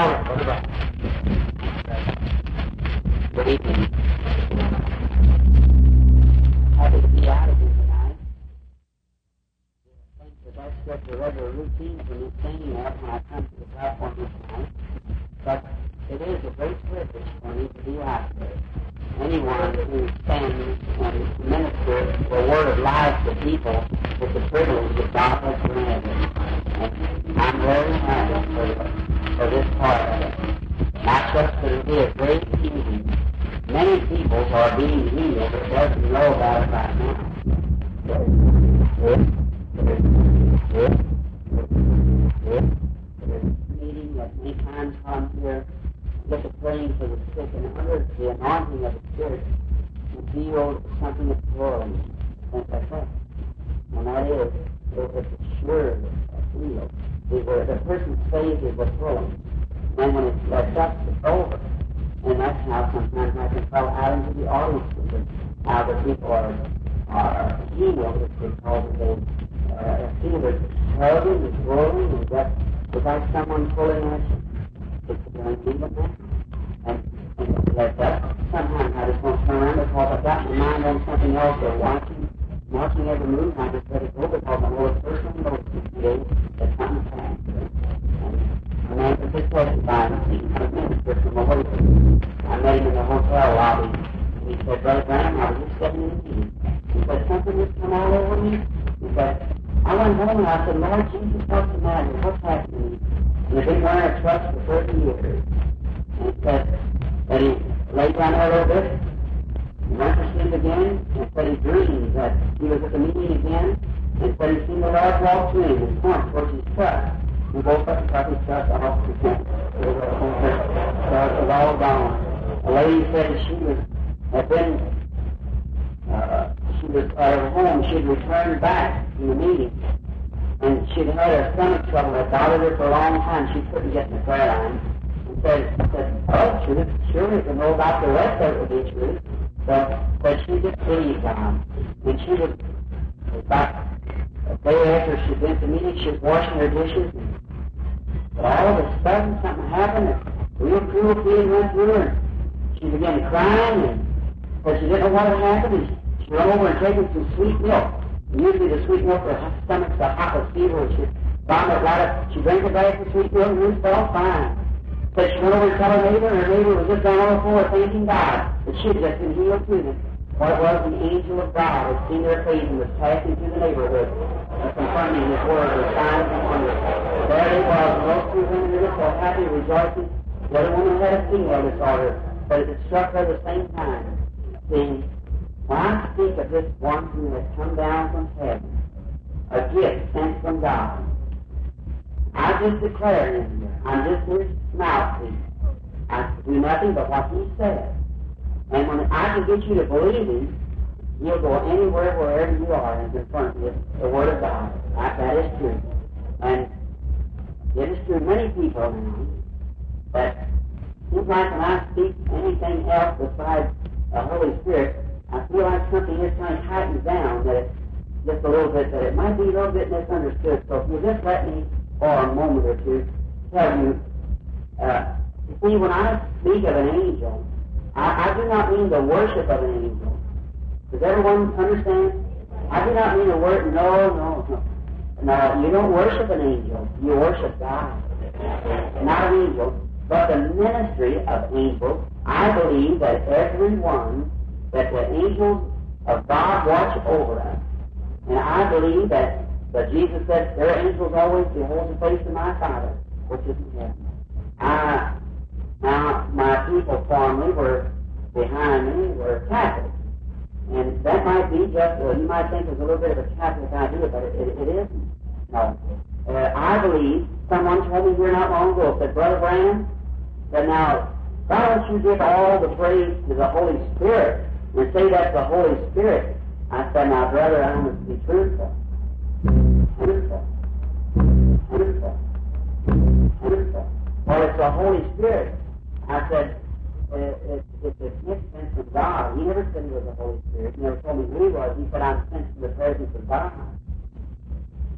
What? Good evening. Happy to be out of here tonight. Think that that's just a regular routine for me saying that when I come to the platform here tonight. But it is a great privilege for me to be out there. Anyone who stands and ministers the word of life to people is a privilege that God has granted. And I'm very happy for, for this part of it. Not just that it is a great healing. Many people are being healed but doesn't know about it right now. Meeting that many times come here look at praying for the sick and under the anointing of the Spirit revealed something of glory and effect. And that is, it was assured of healed. The, the person's faith is a pulling. And when it's left up, it's over. And that's how sometimes I can tell out into the audience and how the people are, are healed it's because they uh, feel it tugging, it's rolling, and just without someone pulling at you. It's a guarantee of that. And, and like that, sometimes I just won't turn around because I've got my mind on something else or watching, watching every move. I just let it go because I know it's personal today that something's happening. And man was just testifying to me, a minister from a way. I met him in the hotel lobby. He said, Brother Branham, I was just sitting in the. He said, something just come all over me. He said, I went home and I said, Lord Jesus, what's the matter? What's happening? And I've been wearing a trust for 30 years. And he said that he laid down a little bit, and went to sleep again, and said he dreamed that he was at the meeting again, and said he seen the Lord walk to him and point towards his trust. And both and cut his trust off the tent. It was all gone. A lady said she was had been uh, she was at her home, she had returned back from the meeting and she'd had a stomach trouble that bothered her for a long time. She couldn't get in the prayer line. And said, said oh, truth, surely to know about the rest of it would be true. But, but she just believed God. And she was, about a day after she'd been to meeting, she was washing her dishes. And, but all of a sudden, something happened. A real cruel feeling went through her. She began crying, and but she didn't know what had happened. And she went over and taken some sweet milk. Usually the sweet milk for her stomach's the hot fever. She vomit right up. She drank a bag of sweet milk and felt fine. But she went over and told her neighbor, and her neighbor was just on the floor thanking God that she had just been healed through them. What it was, the angel of God had seen their face and was passing through the neighborhood and confirming his word with signs and wonders. There they was, two women were so happy, rejoicing. The other woman had a female disorder, but it struck her the same time, saying, when I speak of this one who has come down from heaven, a gift sent from God, I just declare him. I'm just his mouthpiece. I do nothing but what he says. And when I can get you to believe him, you'll go anywhere, wherever you are, and confirm with the Word of God. That is true. And is true many people now that seems like when I speak anything else besides the Holy Spirit, I feel like something is kind of tightens down, that it's just a little bit, that it might be a little bit misunderstood. So if you just let me, for a moment or two, tell you, uh, you see, when I speak of an angel, I, I do not mean the worship of an angel. Does everyone understand? I do not mean the word, no, no, no. No, you don't worship an angel. You worship God. Not an angel, but the ministry of angels. I believe that everyone that the angels of God watch over us. And I believe that, that Jesus said, their angels always behold the face of my Father, which is in heaven. I, now, my people formerly were behind me were Catholics. And that might be just, well, you might think it's a little bit of a Catholic idea, but it, it, it isn't. Uh, I believe, someone told me here not long ago, said, Brother Branham, that now, why don't you give all the praise to the Holy Spirit and say that's the Holy Spirit. I said, now, brother, I must be truthful. Truthful. Truthful. Truthful. Well, it's the Holy Spirit. I said, it, it, it's a gift sent from God. He never said he was the Holy Spirit. He never told me who he was. He said, I'm sent from the presence of God.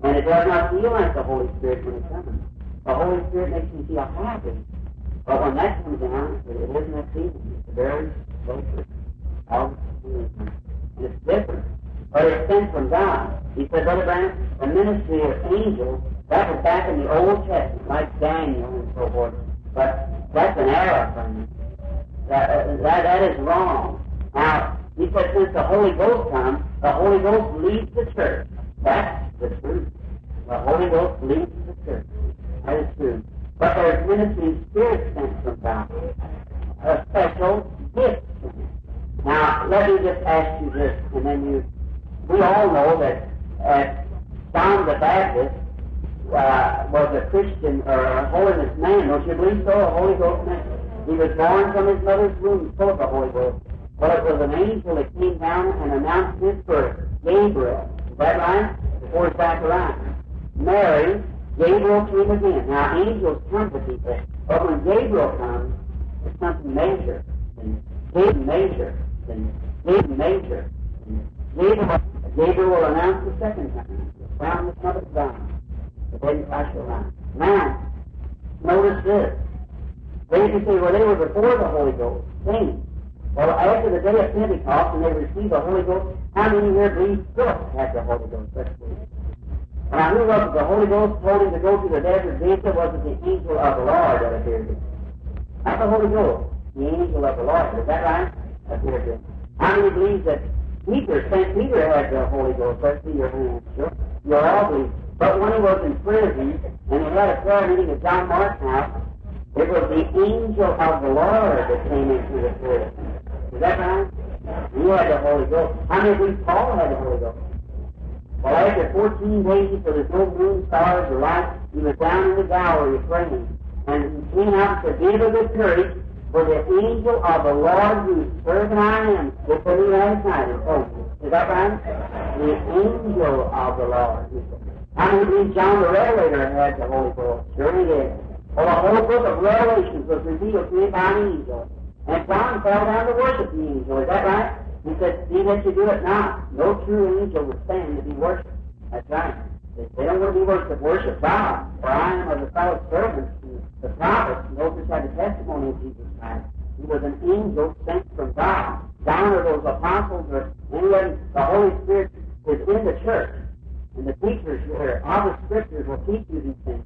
And it does not feel like the Holy Spirit when it comes. The Holy Spirit makes me feel happy. But when that comes down, it isn't a feeling. It's a very sacred And it's different. But it's sent from God. He said, Brother Branham, the ministry of angels, that was back in the Old Testament, like Daniel and so forth. But that's an error from you. That, uh, that, that is wrong. Now, he said, since the Holy Ghost comes, the Holy Ghost leads the church. That's the truth. The Holy Ghost leads the church. That is true. But there's ministry spirit sent from God. A special gift. Now, let me just ask you this, and then you. We all know that uh, John the Baptist uh, was a Christian or a holiness man. Don't you believe so? A Holy Ghost man. He was born from his mother's womb full of the Holy Ghost. Well, it was an angel that came down and announced his birth, Gabriel. Right? Before Zachariah. Mary, Gabriel came again. Now, angels come to people, but when Gabriel comes, it's something major, and big major, and big major. And Gabriel, Gabriel will announce the second time, the Son of God, the baby Yeshua. Now, notice this. They can say, well, they were before the Holy Ghost came. Well, after the day of Pentecost, and they received the Holy Ghost, how many here believe Philip had the Holy Ghost? Let's see. Now, who was? The Holy Ghost told him to go to the desert Beta? Was it the angel of the Lord that appeared to him? Not the Holy Ghost. The angel of the Lord. Is that right? Appeared to him. How many believe that Peter, St. Peter had the Holy Ghost? Let's see your hands. Sure. You all believe. But when he was in prison, and he had a prayer meeting at John Mark's house, it was the angel of the Lord that came into the prison. Is that right? He had the Holy Ghost. How many believe Paul had the Holy Ghost? Well, after 14 days, for there's no moon, stars, or light, he was down in the gallery praying. And he came out to give of the church for the angel of the Lord whose servant I am, that put me last night and told me. Is that right? The angel of the Lord. How many believe John the Revelator had the Holy Ghost? Sure he did. Well, the whole book of Revelations was revealed to him by an angel. And John fell down to worship the angel. Is that right? He said, see that you do it not. No true angel would stand to be worshipped. That's right. They don't want to be worshipped. Worship God. For I am of the fellow servants, the prophets, and those which had the testimony of Jesus Christ. He was an angel sent from God. John or those apostles or anyone, the Holy Spirit is in the church. And the teachers here of the scriptures will teach you these things.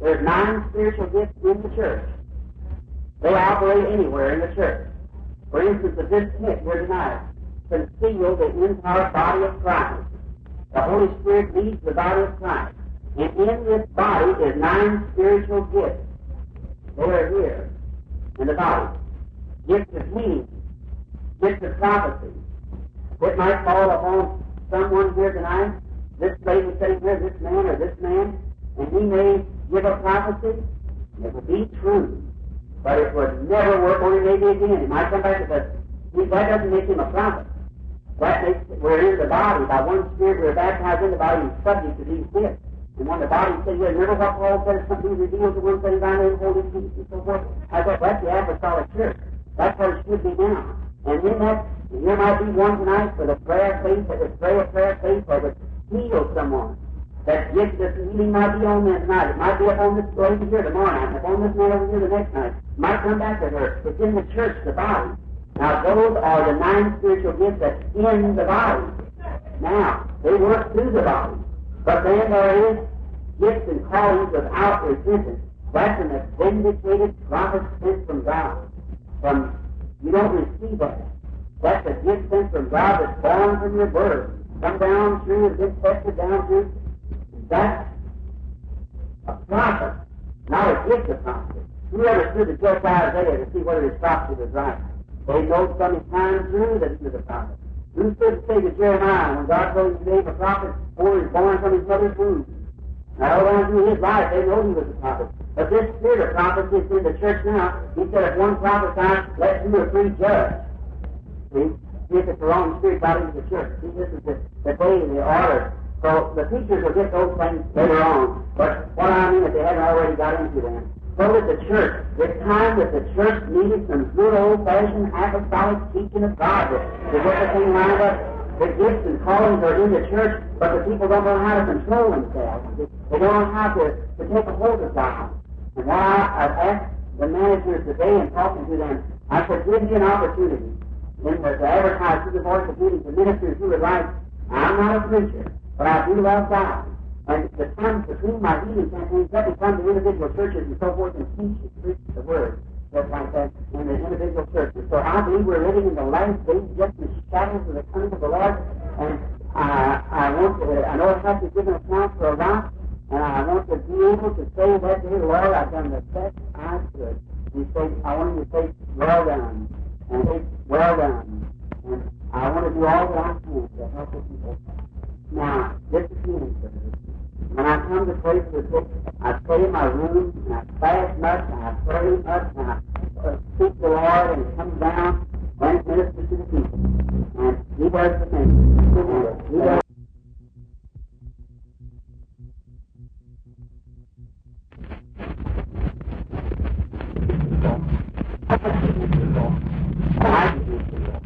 There's nine spiritual gifts in the church. They operate anywhere in the church. For instance, if this pit here tonight conceal the entire body of Christ, the Holy Spirit leads the body of Christ. And in this body is nine spiritual gifts. They are here in the body. Gifts of healing, gifts of prophecy. It might fall upon someone here tonight, this lady sitting here, this man or this man, and he may give a prophecy. It will be true. But it would never work on maybe again. He might come back and say, that doesn't make him a prophet. That makes we're in the body. By one spirit we're baptized in the body and subject to these gifts. And when the body says, you remember what Paul says, something revealed to one thing down there and holding and so forth? I thought that's the apostolic church. That's what it should be now. And in that, there might be one tonight for the prayer faith that would pray a prayer faith that would heal someone. That gift of healing might be on that night. It might be upon this lady here tomorrow night, up on this man over here the next night. Might come back to her. It's in the church, the body. Now, those are the nine spiritual gifts that's in the body. Now, they work through the body. But then there is gifts and callings without repentance. That's an vindicated promise sent from God. From you don't receive that. That's a gift sent from God that's born from your birth. Come down through and been tested down through. That's a prophet, not a gift of prophecy. Whoever stood to judge Isaiah to see whether his prophecy was right. They know from his time through that he was a prophet. Who stood to say to Jeremiah when God told him to name a prophet he was born from his mother's womb? Now, all down through his life, they know he was a prophet. But this spirit of prophecy is in the church now. He said, if one prophesies, let two or three judge. See? If it's the wrong spirit got into the church. See, this is the, the and the order. So the teachers will get those things later on. But what I mean is they haven't already got into them. So did the church. It's time that the church needed some good old-fashioned apostolic teaching of God to, get the thing lined up. The gifts and callings are in the church, but the people don't know how to control themselves. They don't know how to, to take a hold of God. And why I've asked the managers today and talking to them, I said, give me an opportunity in the, to advertise to the voice of beauty to ministers who would like, I'm not a preacher, but I do God. And the times between my healing campaigns, let me come to individual churches and so forth and teach and preach the word, just like that, in the individual churches. So I believe we're living in the last days, just the shadows of the coming of the Lord. And I, I want to, I know it has to give an account for a lot, and I want to be able to say that day, Lord, I've done the best I could. You say, I want you to say, well done, and say, well done. And I want to do all that I can to help the people. Now, this is healing service. When I come to pray for the sick, I stay in my room and I fast much and I pray much and I seek the Lord and come down and minister to the people. And He does the thing. And He does.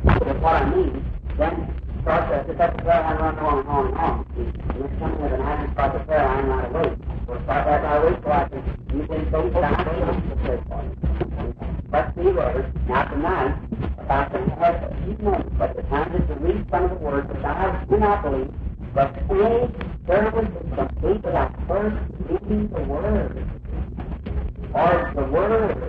That's what I mean. Then process, if that's the prayer line runs on and on and on. Something that an iron the prayer line right away. We'll start that right away so I can you can say down to pray for you. Let's see words. Now tonight, about the head, you know, but the time is to read some of the words which I do not believe, but any service is complete without first reading the word. Or the word.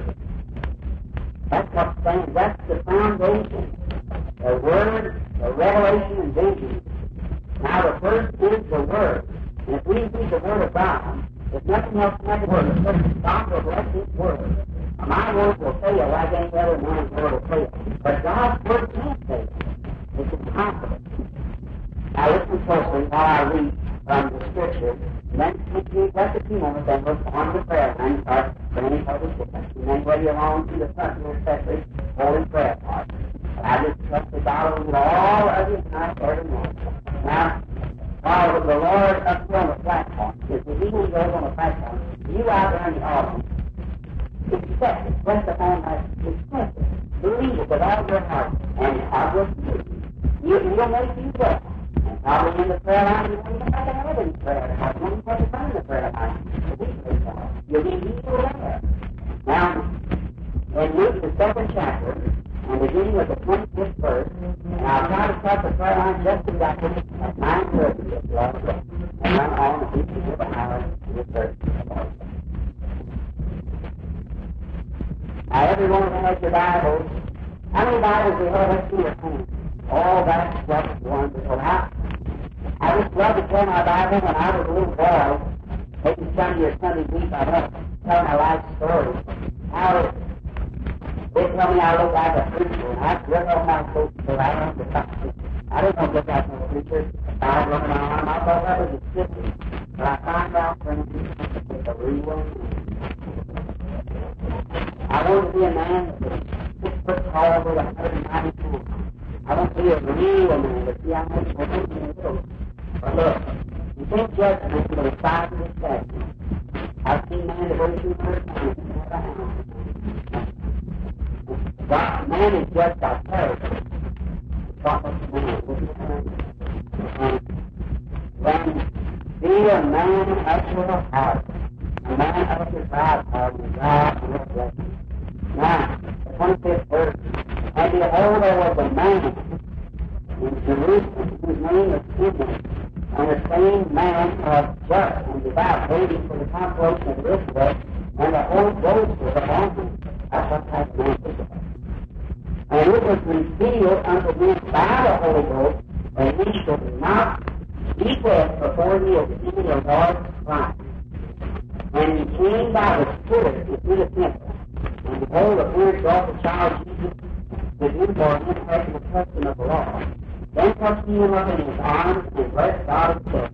Took him up in his arms and blessed God and said,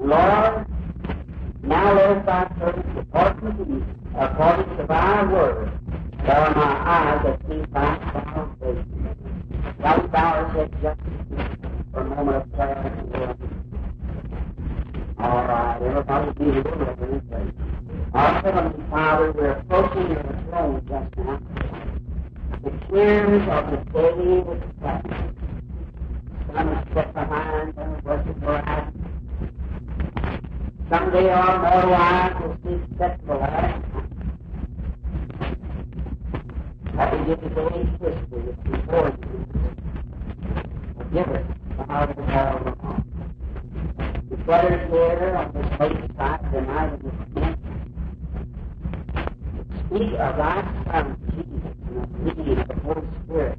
Lord, now let thy servant depart from thee according to thy word. For my eyes have seen thy salvation. We bow our just for a moment of prayer and? All right, everybody be here with me. Our Heavenly Father, we're approaching your throne just now. The tears of the day was flat. Some get behind and worship her ass. Someday or more wise will seek sexual ass. That will give us the way history is before you. Forgive us for how we have wrong. The brothers here on this late side tonight in the speak of thy son Jesus and of of the Holy Spirit.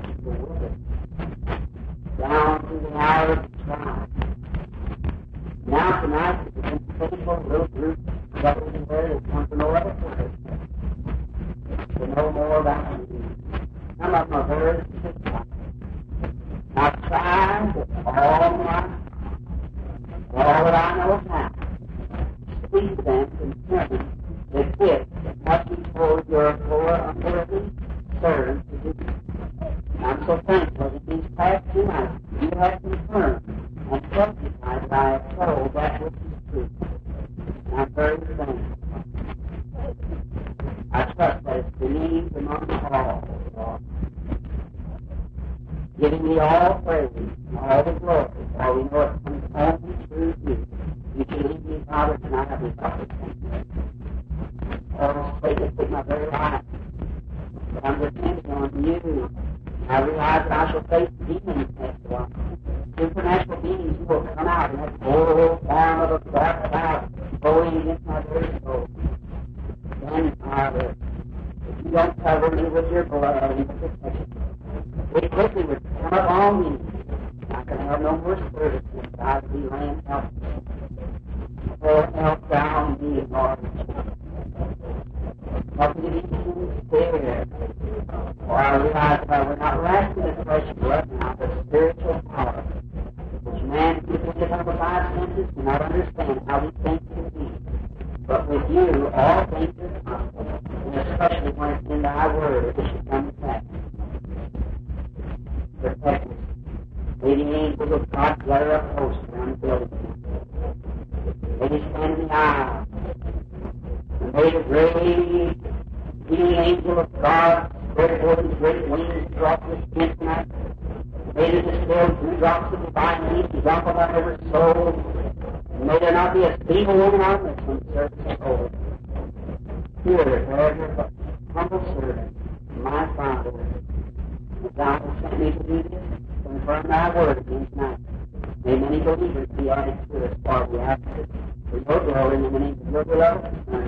not understand how these things can be. But with you, all things are possible, and especially when it's in thy word, level.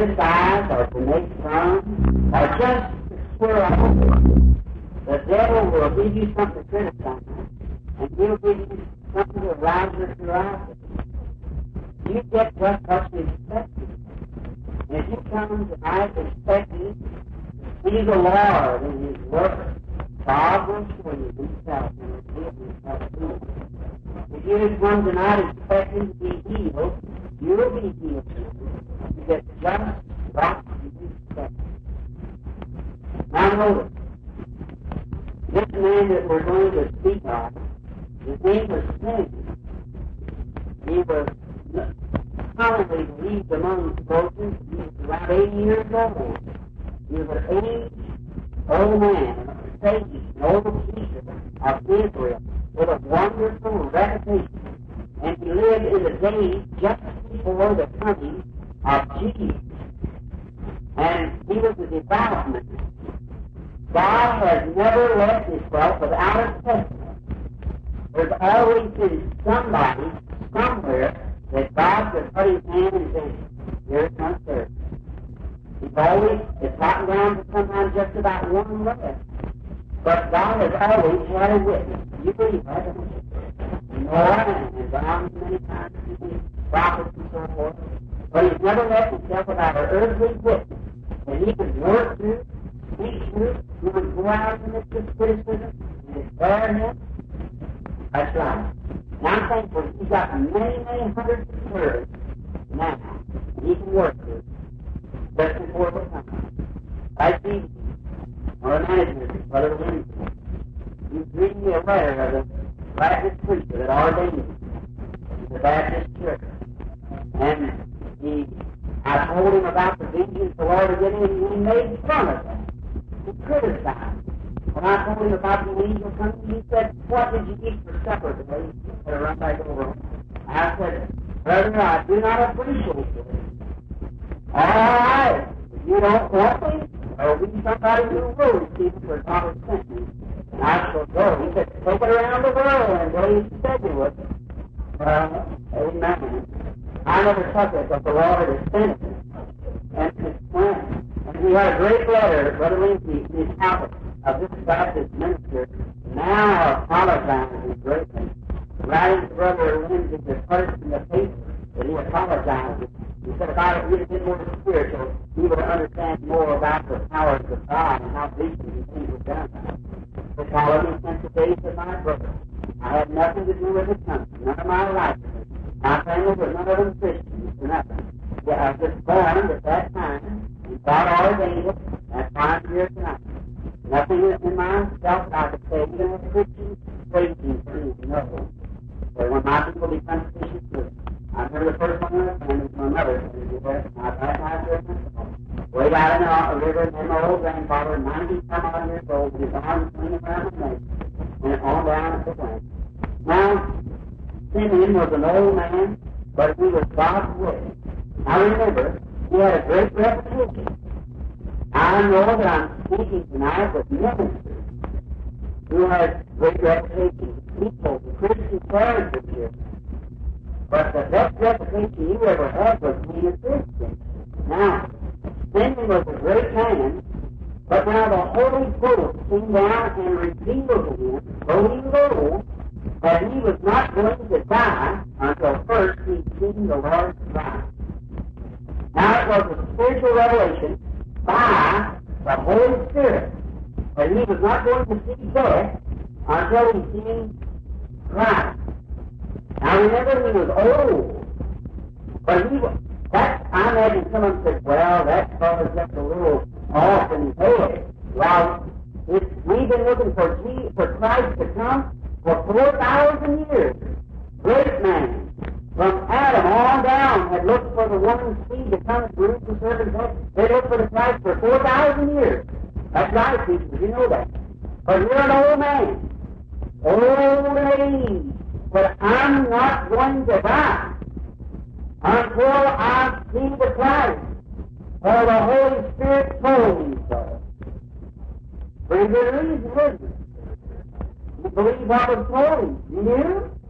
criticize or to make fun or just swear off. The devil will give you something to criticize and he'll give you something to rise your curiosity. You get what you expect, And if you come tonight expecting to see the Lord in his work, God will show you himself and reveal himself to you. If you just come tonight expecting to be healed, you will be healed. You get just what you back Now notice this man that we're going to speak of, his name was Samuel. He was commonly believed among devotees. He was about 80 years old. He was an aged old man, sage, an old teacher of Israel with a wonderful reputation and to live in the day just before the coming of Jesus. And he was a devout man. God has never left himself without a testament. There's always been somebody, somewhere, that God could put his hand and say, here's comes servant. He's always, it's gotten down to sometimes just about one word. But God has always had a witness. You believe that, don't you? Abraham many times, prophets and so forth. But he's never left himself without an earthly witness. And he can work through, speak through, he can go out in this criticism and declare him. That's right. Now I'm thankful he's got many, many hundreds of words now. And he can work through. Just before the time. I see or a manager, Brother Lindsay. You read me a letter of the Baptist preacher that ordained him the Baptist church. And he, I told him about the vengeance the Lord had given him, and he made fun of that. He criticized. When I told him about the angel coming, he said, What did you eat for supper today? He said, run back over. I said, Brother, I do not appreciate it. All right. If you don't want me, there'll be somebody who will receive it for has sent. And I shall go. He said, Take it around the world and what he said you would. Amen. I never took it, but the Lord has sent. And it's planned. And we had a great letter, Brother Lindsay, the account of this Baptist minister, now apologizing greatly. Writing to Brother Lindsay the first in the paper that he apologizes. He said if I had really been more spiritual, he would understand more about the powers of God and how deeply these things were done. The followed me since the days of my brother. I had nothing to do with the country, none of my life. My family was none of them Christians, nothing. Yeah, I was just born at that time, and God ordained it. That's why I'm here tonight. Nothing in myself I could say, even as Christians, praising things, no. But when my people become Christians, I remember the first one in the was my mother, and she said, I baptized her myself. Way out in the river, and my old grandfather, 90 some odd years old, with his arms swinging around the neck, went on down at the flank. Now, Simeon was an old man, but he was God's witness. I remember he had a great reputation. I know that I'm speaking tonight with ministers who have great reputation, people, the Christian characters here. But the best reputation you ever had was being a Christian. Now, Simeon was a great man, but now the Holy Ghost came down and revealed to him, he knew that he was not going to die until first he'd seen the Lord's Christ. Now it was a spiritual revelation by the Holy Spirit that he was not going to see death until he seen Christ. Now remember he was old, but he was, that, I imagine someone said, well, that fellow's just a little his head. Well, we've been looking for, Jesus, for Christ to come for 4,000 years. Great man. From Adam on down had looked for the woman's seed to come through the servant's head. They looked for the Christ for 4,000 years. That's right, people. You know that. But you're an old man. Old age. But I'm not going to die until I see the Christ. For the Holy Spirit told me so. Pretty good reason, isn't it? You believe what was told. You do?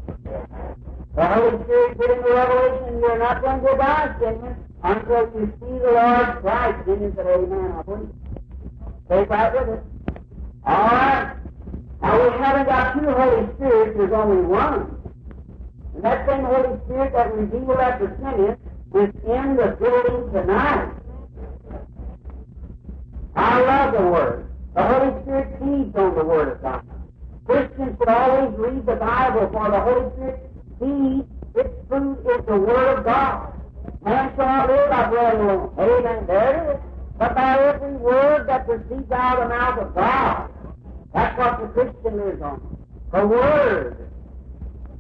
The Holy Spirit giving the revelation you're not going to die, Simeon, until you see the Lord Christ. Simeon said, Amen, I believe. Take right with it. All right. Now we haven't got two Holy Spirits, there's only one. And that same Holy Spirit that revealed that to Simeon is in the building tonight. I love the Word. The Holy Spirit feeds on the Word of God. Christians should always read the Bible, for the Holy Spirit feeds its food is the Word of God. Man shall live by bread alone. Amen. There it is. But by every word that proceeds out of the mouth of God. That's what the Christian lives on. The Word.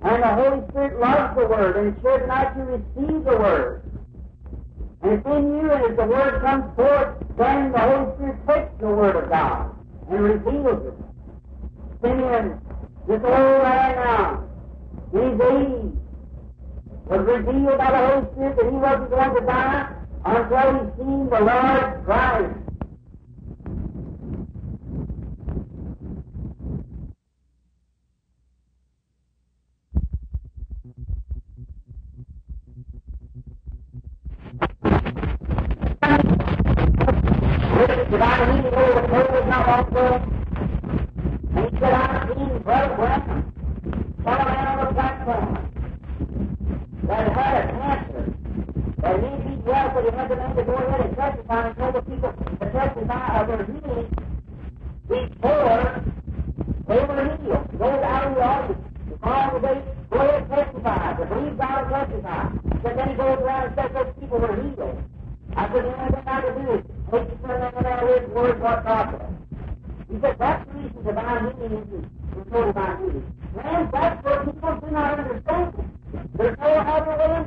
And the Holy Spirit loves the Word, and it's here tonight to receive the Word. And it's in you, and as the Word comes forth, then the Holy Spirit takes the Word of God and reveals it. Simeon, this old man now, in was revealed by the Holy Spirit that he wasn't going to die until he seen the Lord Christ. أولى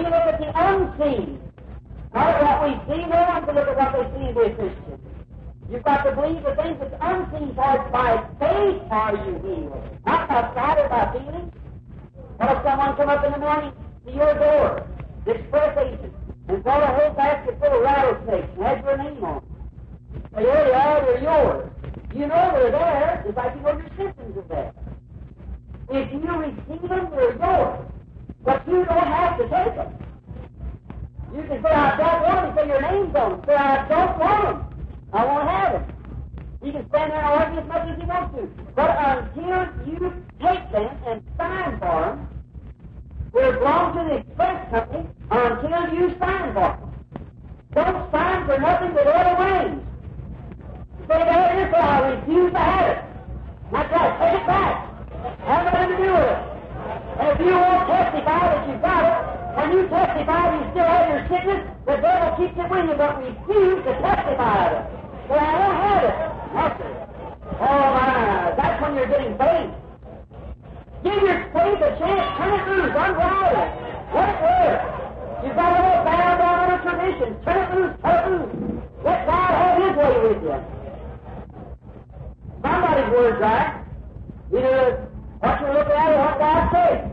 We look at the unseen, not what we see. No one can look at what they see with Christian, You've got to believe the things that's unseen, for by faith are you healed, not by sight or by feeling. What if someone come up in the morning to your door, this first agent, and brought a whole basket full of rattlesnakes and had your name on it? Well, there they are, they're yours. You know they're there, just like you know your symptoms are there. If you receive them, they're yours. But you don't have to take them. You can say, I don't want them, put your names on them. Say, I don't want them. I won't have them. You can stand there and argue as much as you want to. But until you take them and sign for them, they belong to the express company until you sign for them. Don't sign for nothing but other ways. Say, there it is, I refuse to have it. That's right, take it back. Have nothing to do with it. And if you won't testify that you've got it, when you testify you still have your sickness, the devil keeps it with you, but refuse to testify of it. Well, I don't have it. That's. Oh, my. That's when you're getting faith. Give your faith a chance. Turn it loose. Unravel it. Let it work. You've got all bound down on a tradition. Turn it loose. Turn it loose. Let God have His way with you. Somebody's word's right. Either what you're looking at is what God says.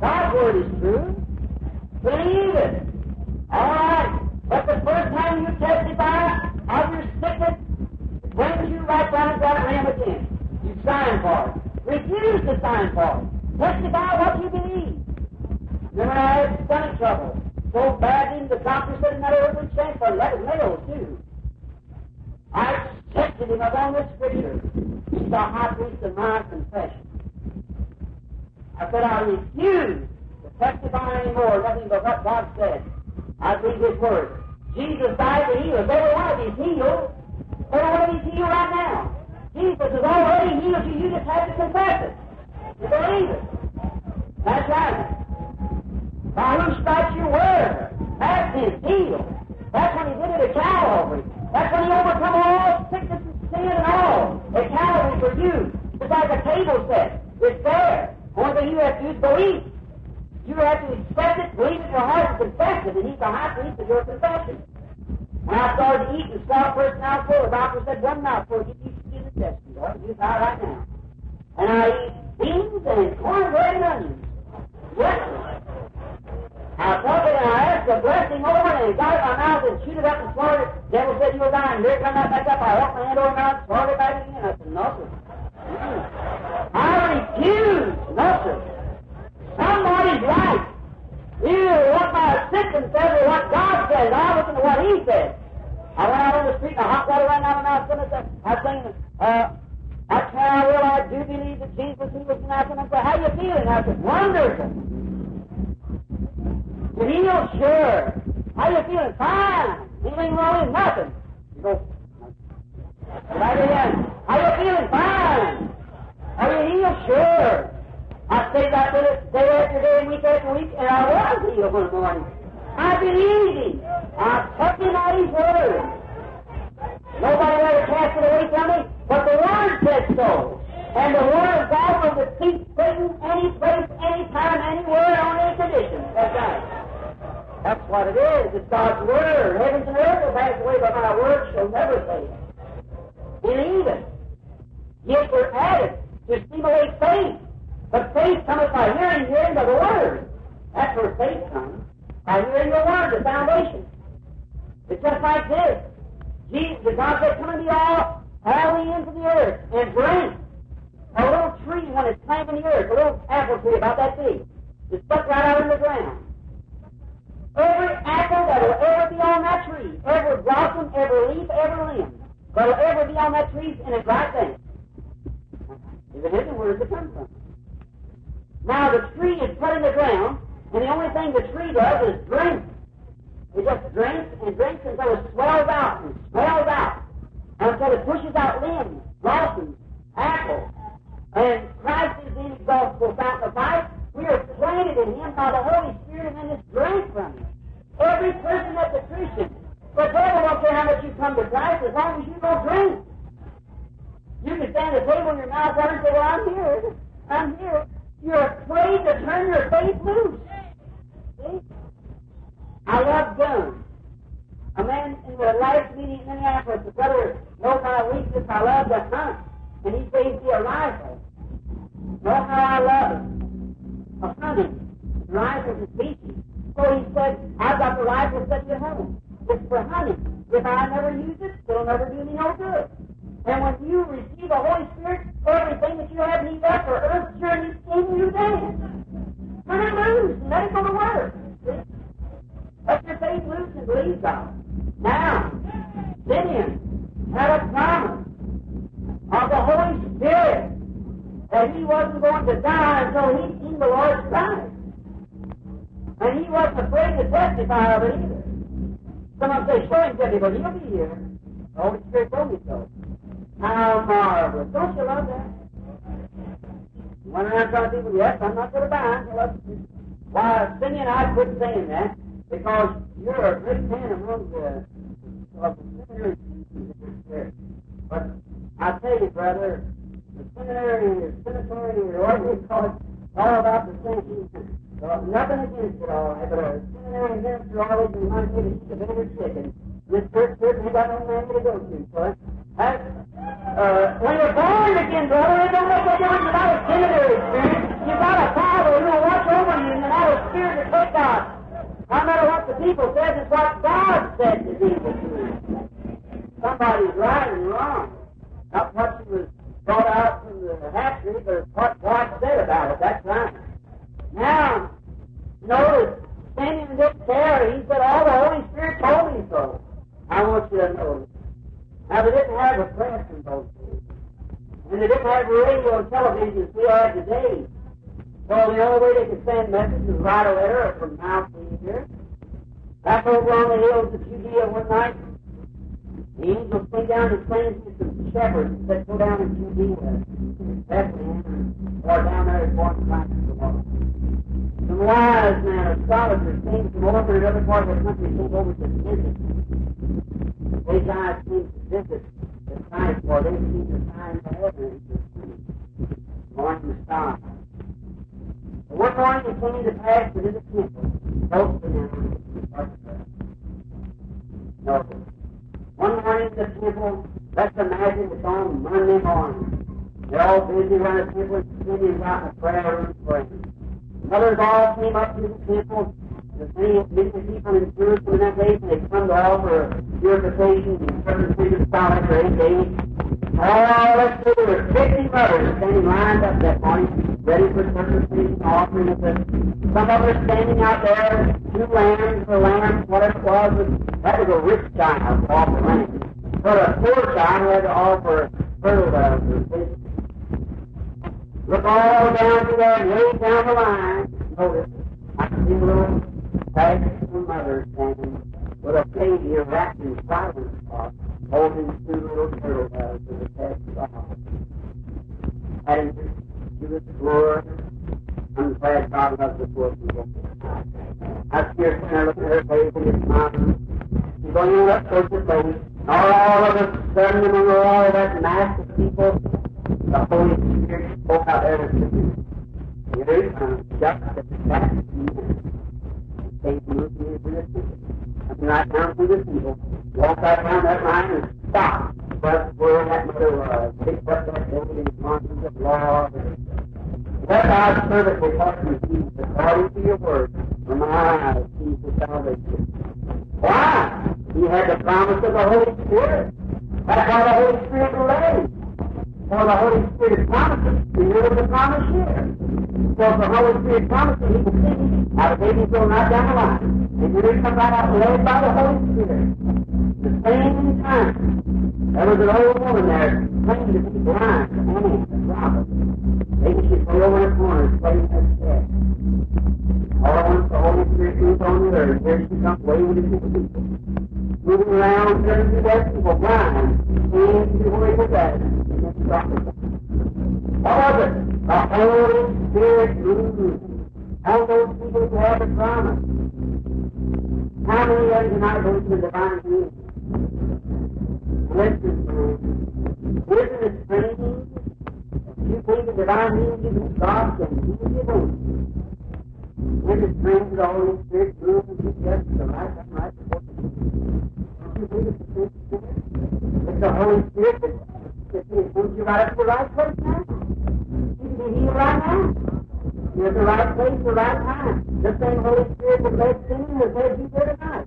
God's word is true. Believe it. All right. But the first time you testify of your sickness, brings you write down that lamb again, you sign for it. Refuse to sign for it. Testify what you believe. Remember, I had stomach trouble so bad, badly, the doctor said another would chance for nails too. I tested him upon this scripture. He's the high priest of my confession. I said I refuse to testify anymore nothing but what God said. I believe His word. Jesus died to heal us. Every one of these healed. Every one of these healed right now. Jesus has already healed you. You just have to confess it. You believe it. That's right. By whose stripes you were. That's His healed. That's when He did it at Calvary. That's when He overcome all sickness and sin and all at Calvary for you. It's like a table set. It's there. Only thing you have to do is believe. You have to accept it, believe it in your heart, and confess it, and He's the high priest of your confession. When I started to eat and a first mouthful, the doctor said, one mouthful, you eat the intestine, boy. You die right now. And I eat beans and cornbread and onions. Yes. I took it and I asked a blessing over it and it got it in my mouth and chewed it up and swallowed it. The devil said you were dying. Here come right back up. I helped my hand over my mouth, swallowed it back again. I said, no, sir. I refuse. No, sir. Somebody's right. Either what my assistant says or what God says. I listen to what he says. I went out on the street and the hot water ran out of my mouth and I was saying, uh, I can I will, I do believe that Jesus he was nothing. I said, how said, wonderful. You healed? Sure. How you feeling? Fine. Anything wrong with nothing. And he wasn't afraid to testify of it either. Someone say, show him to but he'll be here. The Holy Spirit told me oh, so. How marvelous. Don't you love that? Went around telling people, yes, I'm not going to I... Why, Simeon, I quit saying that because you're a great man among the, of the But I tell you, brother, the seminary or cemetery or whatever you call it, all about the same. Nothing against it all, but a seminary minister always reminds me to eat the bitter chicken. This church certainly got no man to go to, so that's, uh, when you're born again, brother, it don't make a difference about a seminary experience. You've got a father who will watch over you in the night God. No matter what the people said, it's what God said to people to. Somebody's right and wrong. Not what she was brought out from the factory, but what God said about it. That's right. Now, notice, Simeon didn't care. He said, all the Holy Spirit told me so. I want you to know. Now, they didn't have a press in those days. And they didn't have radio and television as we have today. So the only way they could send messages was write a letter from mouth to ear. Back over on the hills of Judea one night, the angels came down and claimed to some shepherds and said, Go down to Judea, Bethlehem, or down there at Born Christ tomorrow. Some wise men, astrologers, came from all over other part of the country, came over to visit. They guys came to visit the Christ, for they seen the signs of heaven and morning star. One morning it came to pass that in the temple, both of them no. One morning in the temple, let's imagine it's on Monday morning. They're all busy around the temple, sitting out in prayer and praying. Mothers all came up to the temple. The many, many people in Jerusalem in that day, and they come to offer purification and circumcision for eight days. Oh, let's say there were 50 mothers standing lined up that morning, ready for circumcision, offering of the. Some of them standing out there, two lambs or lambs, whatever it was, that was a rich child to offer lambs. But a poor child had to offer or fish. Look all down to there, way down the line. Oh, Notice, I see a little bags from mothers standing with a baby wrapped in silent cloth, holding two little turtle doves with a test doll. And she was poor. I'm glad God loves the poor people. I her sitting there looking at her face and it's. She's going up towards the face. All of a sudden, among all that mass of people, the Holy Spirit spoke out there and said, Here he just the the Satan moved me into the temple. I mean, right down through the people, walked right down that line and stopped. But where that mother was, picked up that in the arms of Lord. Let our servant will talk to you, according to your word, from my eyes sees the salvation. Why? He had the promise of the Holy Spirit. That's why the Holy Spirit delayed. For the Holy Spirit promises, and here was the promise here. So if the Holy Spirit promises, he will see how the baby's going right down the line. And here he comes right out led by the Holy Spirit. The same time, there was an old woman there claiming to be blind, and a prophet. Maybe she'd go over in the corner and play her chair. All at once the Holy Spirit moves on with her, and here she comes waving into the people. Moving around, turning to their people, blind, seeing to where he was at. It? The Holy Spirit moved. All those people who have a promise. How many of you tonight believe in divine healing? Listen, isn't it strange? You believe in divine healing, God can heal you? Isn't it strange that the Holy Spirit moves and keeps us the right and believe it's the same Spirit? It's the Holy Spirit moves you up to the right place now. Be healed right now. You're at the right place, the right time. The same Holy Spirit that led Simeon has led you here tonight.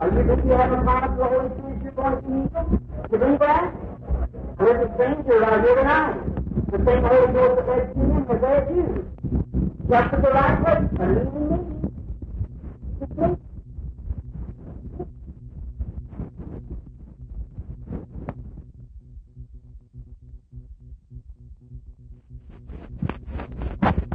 Are you think you have a promise of the Holy Spirit you're going to meet them? You believe that? There's a stranger right here tonight. The same Holy Ghost that led Simeon has led you. Just at the right place. Believe in me.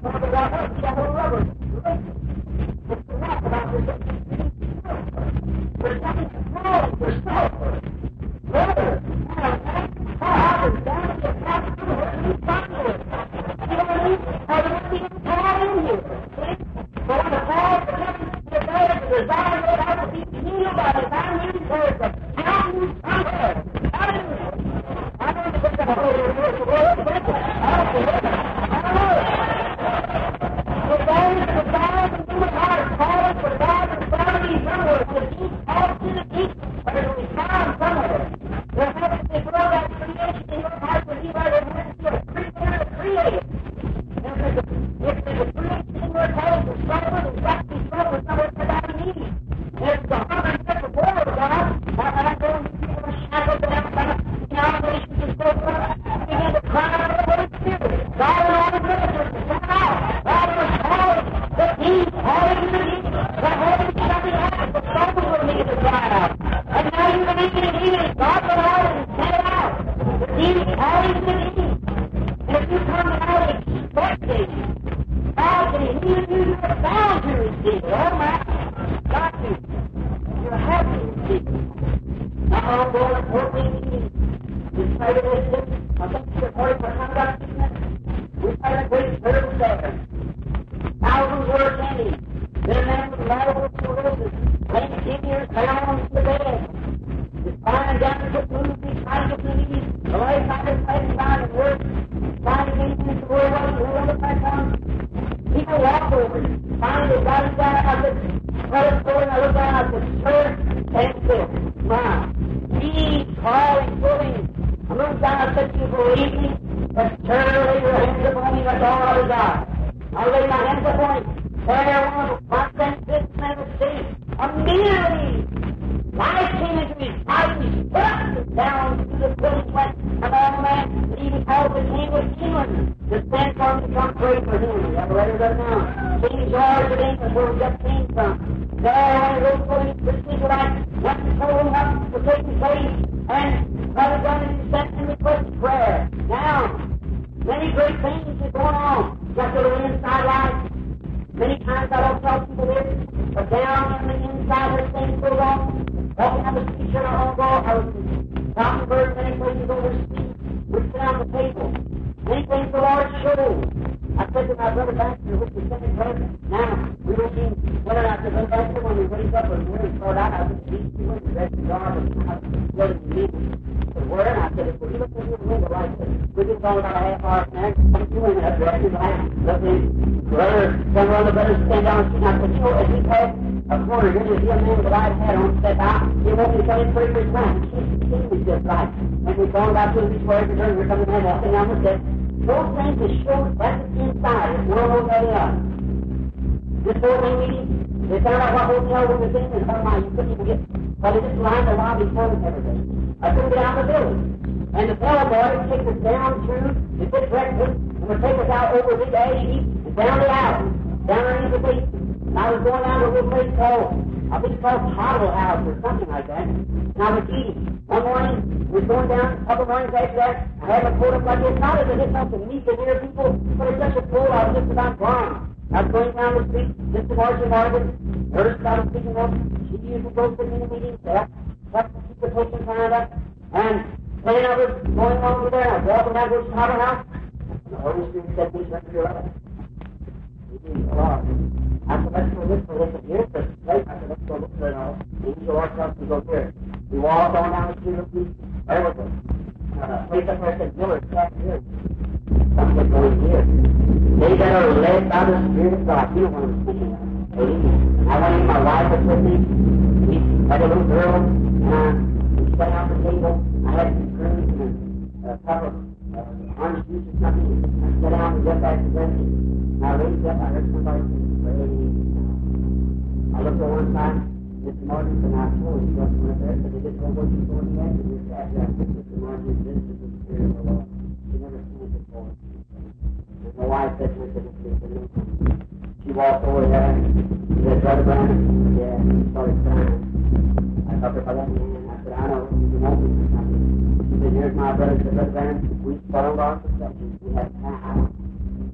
know the And we're going about to the beach where we're coming in, walking down the steps. Those things that show that's inside, it's one on the other. This boarding meeting, they found out what hotel we was in, and oh my, you couldn't even get, well, they just lined the lobby for us everything. I couldn't get out of the building. And the fellow boys take us down through, they get breakfast, and would take us out over the A and down the alley, down underneath the basement. And I was going down to a little place called, I think it's called Toddle House or something like that. And I was eating. One morning, was going down, a couple mornings after that, I had my coat up like this, not as I hit something meet the near people, but it's such a pull, I was just about gone. I was going down the street, Mr. Marshall Marvin, noticed I was speaking of, she usually goes to many meetings there, kept keep the patients lined up, and then I was going over there, I was walking down to the House, and the Holy Spirit said, please run to your left. Did a lot. I said, let's go look for this. Here's the place. I said, let's go look for it all. Angel Arts us to go here. We walked on down the street of was a uh, place that said Miller's Cat here. Something going here. They that are led by the Spirit of God. You I'm my wife was with me. We had a little girl, and we set out the table. I had some fruit and a cup juice or something. I sat down and got back to. And I raised up, I heard somebody say, I looked at one time, Mr. And I told him, he wasn't right there, but they didn't know what he was going to ask me. After I took Mr. Martin, this is the Spirit of the Lord. She never seen it before. And wife said to me, she walked over there, she said, Brother Branham, yeah, started crying. I her by that hand, I said, I know, you something. She here's my brother, she said, Brother Branham, we spoiled our possessions. We had time.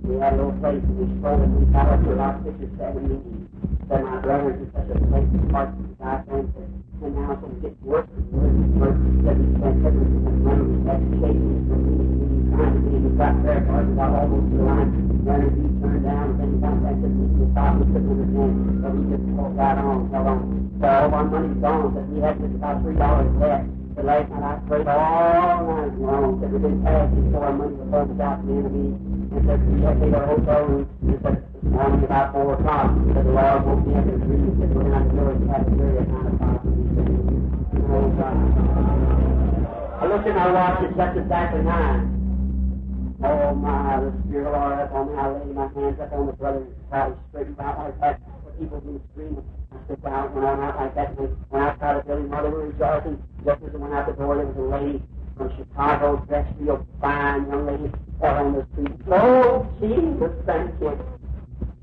We had a little place, and we spoiled it. We got up to about six or seven meetings. Said my brothers in such a place of heart to God, and and now it's going to get worse and worse and worse. Said we spent every single money we had chasing from to meeting, trying to meet. We got there, hard, we got almost the line. Then we turned down, and then we got back to the top, we couldn't understand. So we just pulled right on, held on. So all our money's gone, but we had just about three dollars left. The last night I prayed all night long that we didn't pass before our money was over out the enemy. And said we had paid our hotel room. And said morning about four o'clock. Said the Lord woke me up in a dream and said we're going to to the cafeteria at nine o'clock. Oh God. I looked at my watch, it's just exactly nine. Oh my, the Spirit of the Lord up on me. I laid my hands up on the brother and tried to out like that. People being screaming. I sit down, went on out like that. And when I started building, mother was rejoicing. Just as I went out the door, there was a lady from Chicago, dressed real fine, young lady, fell on the street. Oh, Jesus, thank you.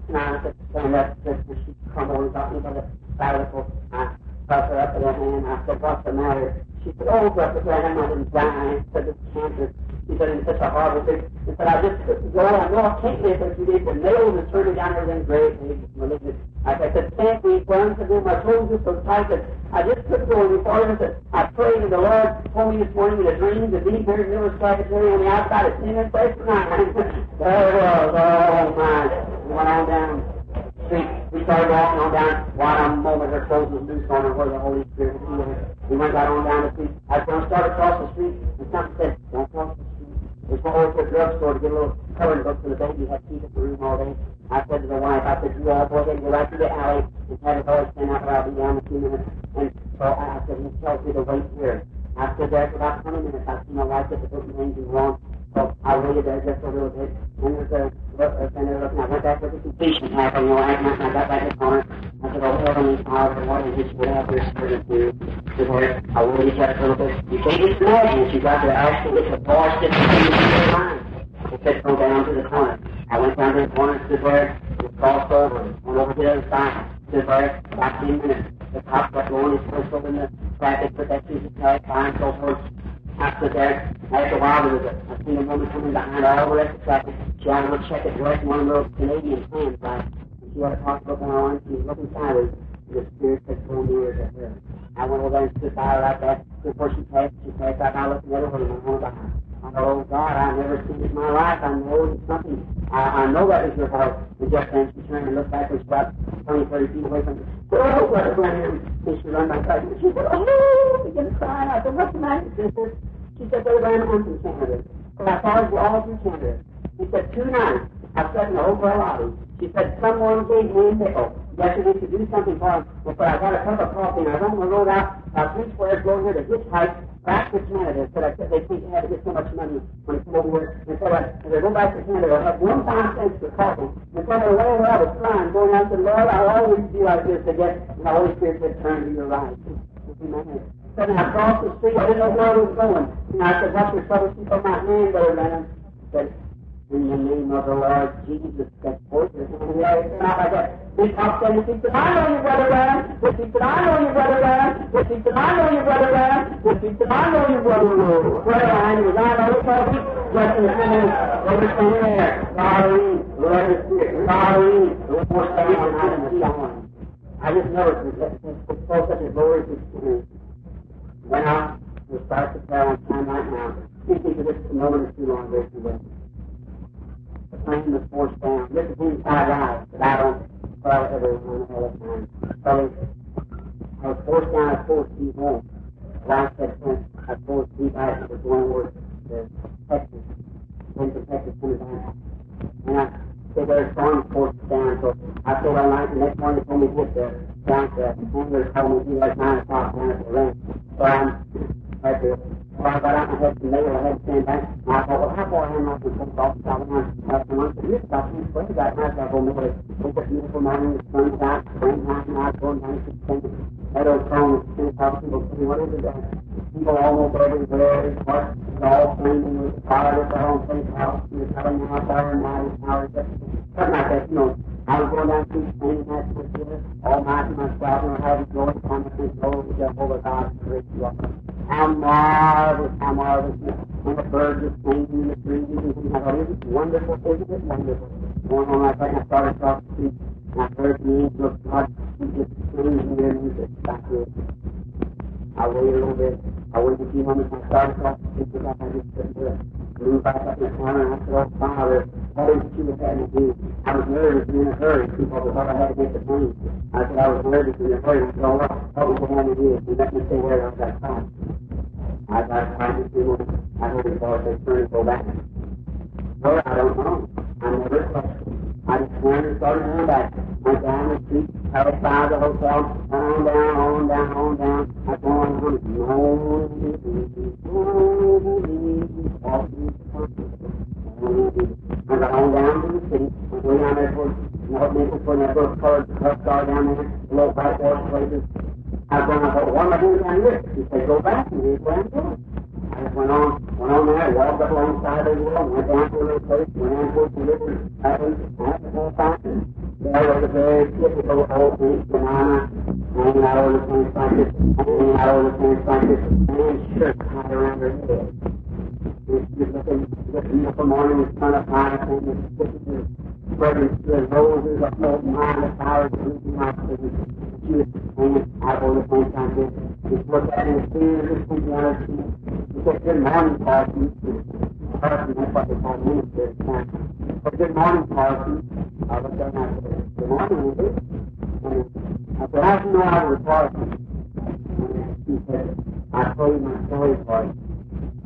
And I said, stand up, just as she over and got me by the of foot. I felt her up in her hand. I said, what's the matter? She said, oh, Brother Branham, I didn't die. I said, it's cancer. He said, in such a horrible thing. He said, I just couldn't go. I know I can't live, but you did. The nails are turning down everything great. Malignant. I said, can't we run to them? My toes are so tight that I just couldn't go any farther. I I prayed and the Lord told me this morning in a dream to be here in the secretary on the outside at 10 minutes after 9. there it was. Oh, my. We went on down the street. We started walking on down. One a moment her clothes was loose on her where the Holy Spirit was. We went right on down the street. I was going to start across the street and something said, don't cross the street. We went over to the drugstore to get a little coloring book for the baby. Had it in the room all day. I said to the wife, I said, you all ahead and go right to the alley and have it always stand out, but I'll be down in a few minutes. And so I said, he tells me to wait here. I stood there for about 20 minutes. I see my wife get the book and things and wrong. So I waited there just a little bit. And there's a look, and there looking. I went back with the completion paper, you know, I, I got back in the corner. I said, oh, Heavenly Father, what is this you have this spirit to her? I waited just a little bit. You can't just imagine. She got there, actually, it's a bar sitting in the line. It said, go down to the corner. I went down to the corner, stood there, just crossed over, went over to the other side, stood there about 10 minutes. The cop got going, he pushed open the traffic, put that piece of tag, fine, so forth. I stood there. After a while, there was a, I seen a woman coming behind all the rest of the traffic. She had little checker dress and one of those Canadian hands, like, and she had a pocketbook in her arm. She was looking sideways. The spirit said, go near to her. I went over there and stood by her like that. Before she passed, she passed out, and I looked the other way and I went behind. I thought, oh God, I've never seen it in my life. I know it's something. I, I know that is your heart. And just then she turned and looked back, it was about 20, 30 feet away from me. Oh, Brother Branham. And she ran back and she said, oh, began to cry. I said, what's the matter, sister? She said, Brother Branham, I'm from Canada. But I thought we're all from Canada. She said, two nights, I sat in the hotel lobby. She said, someone gave me a nickel yesterday to do something for him. But I got a cup of coffee and I went on the road out, uh, three squares, go here to hitchhike back to Canada. Said I said they think they had to get so much money when they come over here. And so I, as I go back to Canada, I have one time cents for coffee. And so went over, I was crying, going out to Lord, I always do like this to get, and the Holy Spirit said, turn to your right. Said, and I crossed the street, I didn't know where I was going. And I said, what's your trouble? She put my hand there. Said, in the name of the Lord Jesus, that forth his hand there. It's not like that. He in and he I know you, Brother. He said, I know you, Brother. He said, I know you, Brother. He said, I know you, Brother Ram. Brother was I know coffee. Just in a minute, everything there. Sorry, Lord is here. Sorry, Lord is here. I just know it's, it's so such a glorious experience. Went out, we start to tell on time right now. Think of this moment is too long, the plane was forced down. This is inside out, but I don't tell everyone all the time. So I was forced down at four feet home. Had sent at four feet out to the going work to Texas. Went to Texas coming down. And I stayed there storm forced down. So I stayed all night. The next morning they told me to get there. Down to that. Handler told me to like nine o'clock down at the ranch. So I'm had to well, I got out and I had some mail, I had to stand back. And I thought, well, how far am I from some off the top of my house? And I said, it's about two square. That night I go mail it. It's a beautiful morning, the sun's out, springtime, and I was going down to the That old song is ten thousand people saying, what is it everywhere, it's what, it's all flaming with fire with their own face house, and they're telling you how to go come and go to Jehovah God, great How marvelous, how marvelous. And the birds are singing in the trees and things like that. Isn't it wonderful? Isn't it wonderful? Going on like that, I started across the street, and I heard the angel of God just singing their music back here. I waited a little bit. I waited a few moments, the street, like I just couldn't do it. Moved back up in corner, I said, oh, Father, what is you had to do? I was nervous and in a hurry, people thought I had to make the plane. I said, I was nervous and in a hurry, I said, oh, what was the hand to do? And let me stay there, I got time. I got time to do it. I hope it's all they turn and go back. Well, I don't know. I never questioned. I just turned and started going back. Went down the street, outside the hotel, on down, on down, on down. I go on, no, I got on down to the city, went way down there towards North for that little colored truck car down there, little white horse places. I was going, I thought, what am I doing down here? He said, go back and here's what I'm doing. Went on, went on there, walked up alongside the wall, went down to a place, went down towards the river, that was, that was all. There was a very typical old Saint banana, hanging out over the fence like hanging out over the fence like this, and shirt tied around her head. This this beautiful morning, the sun up high, and this, this is spread his his roses up the mind, the flowers, everything like that. She was hanging out over the phone time. Just look at him, see him, just think one or two. He said, good morning, Parson. Parson, that's what they call minister at the time. But good morning, Parson. I looked at him and I said, good morning, it? And I said, how do you know I was Parson? And he said, I told you my story, Parson.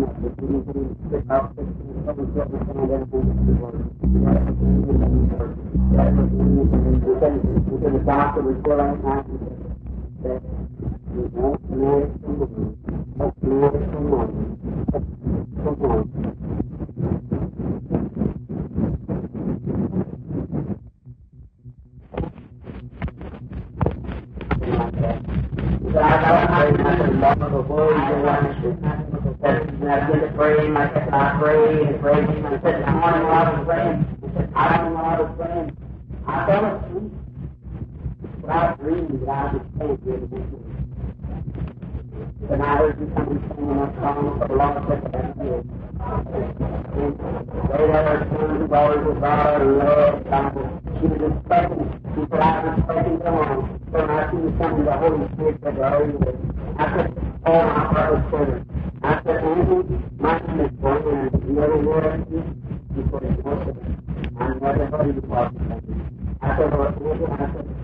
the Bible, that the Lord give us power to cast these and that. I said, yes, ma'am. I said, what is that? He said, I was one of them kind of things too. If the Lord gave me a child and I promised the Lord I'd raise him said. That and some of everything to was that. Someone. I praying, I I prayed and prayed, and I said, I don't know how to pray. I said, I don't know how to pray. I fell asleep. Without dreaming, without understanding. And I you coming singing a song for the Lord said that you. They had her sons always with God and love God. She was expecting, she said, I was expecting so long. So when I see something, the Holy Spirit said, I said, oh, my heart was stirred. I said, my name is Brian. You ever of me? He said, no, sir. I never heard you talk about me. I said, well, Andy, I said,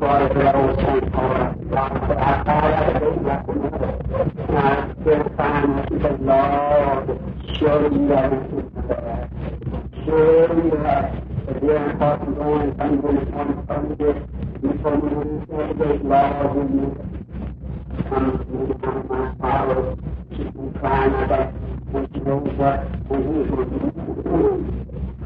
the to going you brought to that time and Lord, surely you have anything Surely you have. But here I'm going when it's one from here. You told me when you said the great Lord when you come to me on my sorrow. Keep me crying got when she rose up and he was and she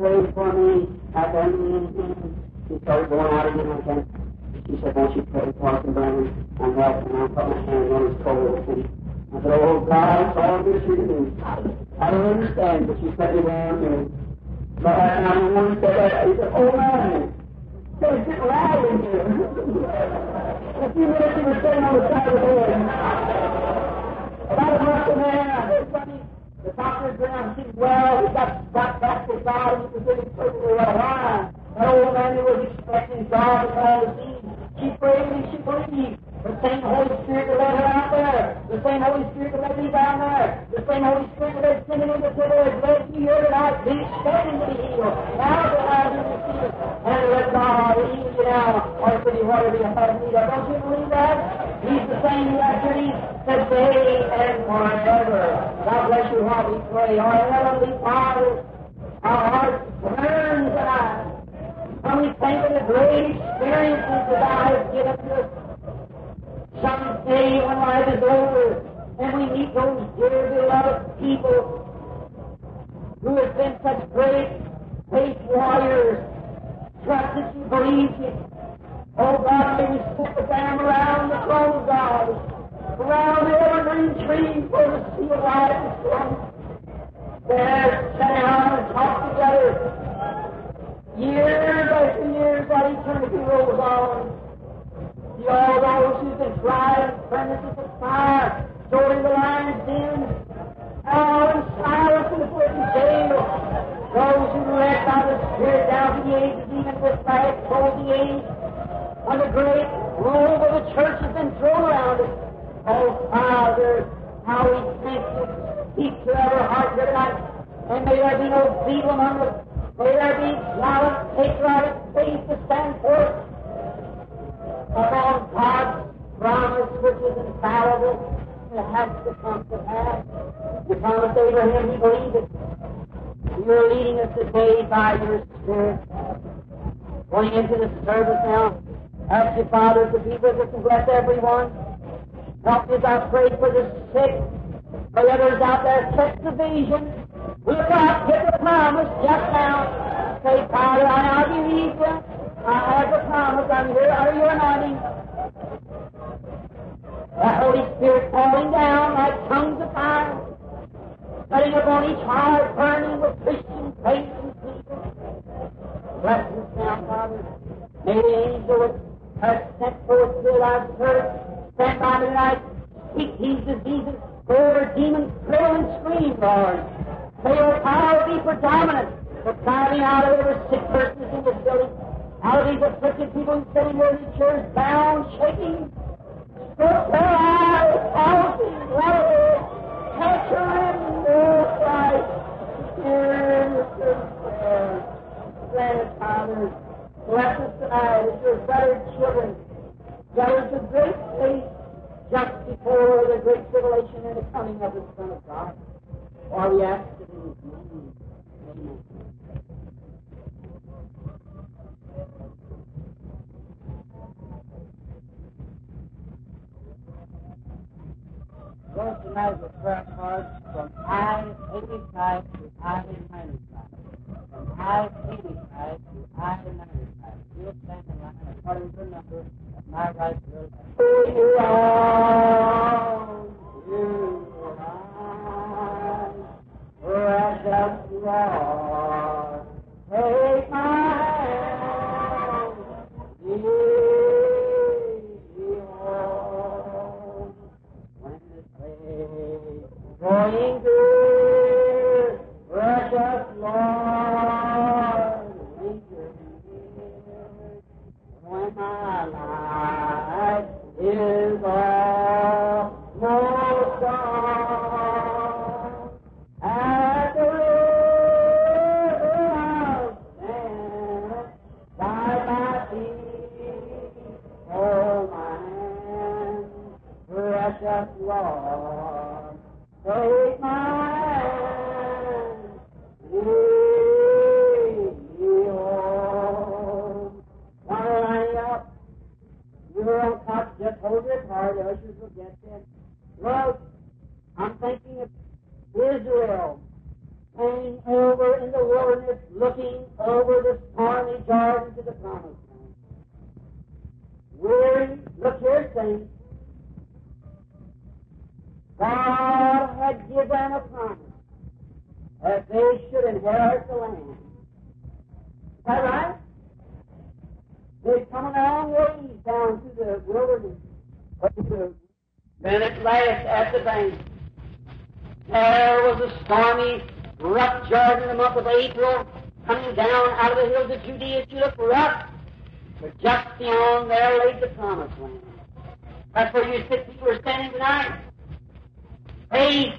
pray for me. I said, mmm, she started going out again. I said, she said, won't you pray, Parson Brown? I'm helping. And I put my hand on his cold. And I said, oh, God, it's all this you do. I don't understand, but she said it down there. But I, and don't want to say that. He said, oh, man. There's get loud in here. A few minutes he was sitting on the side of the bed. About a month and a half, somebody, the doctor's around, she's well, he got, got back to God, he was sitting perfectly well. Why? That old man who was expecting God call the seed. She prayed and she believed. The same Holy Spirit that led her out there. The same Holy Spirit that led me down there. The same Holy Spirit that led Simeon in the Twitter has led me here tonight. Be expecting to be healed. Now that I have receive it. And let God heal you now. Or for you whatever you have need of. Don't you believe that? He's the same yesterday, today, and forever. God bless you while we pray. Our Heavenly Father, our hearts burn tonight. When we think of the great experiences that I have given to us, someday when oh, life is over and we meet those dear beloved people who have been such great faith warriors, trusted and believed you. Oh God, may we sit with them around the throne of God, around the evergreen tree for the sea of life and sun. There, sit down and talk together. Years after years, that eternity rolls on. All who've been tried in furnaces of fire, in oh, the lion's den, out in silence in the prison jail. Those who led by the Spirit down to the ages, even this last closing age, when the great robe of the church has been thrown around it. Oh, Father, how we thank you. Speak to our heart tonight. And may there be no feeble among us. May there be gallant, patriotic faith to stand forth upon God's promise, which is infallible. It has to come to pass. You promised Abraham, he believed it. You're leading us today by your Spirit. Going into the service now. Ask your Father to be with us and bless everyone. Help us, I pray, for the sick. For others out there, catch the vision. Look up, get the promise just now. Say, Father, I now believe you. I have the promise. I'm your anointing. The Holy Spirit falling down Then at last, at the bank, there was a stormy, rough Jordan in the month of April, coming down out of the hills of Judea. It looked rough, but just beyond there lay the promised land. That's where you sit people are standing tonight. Faith.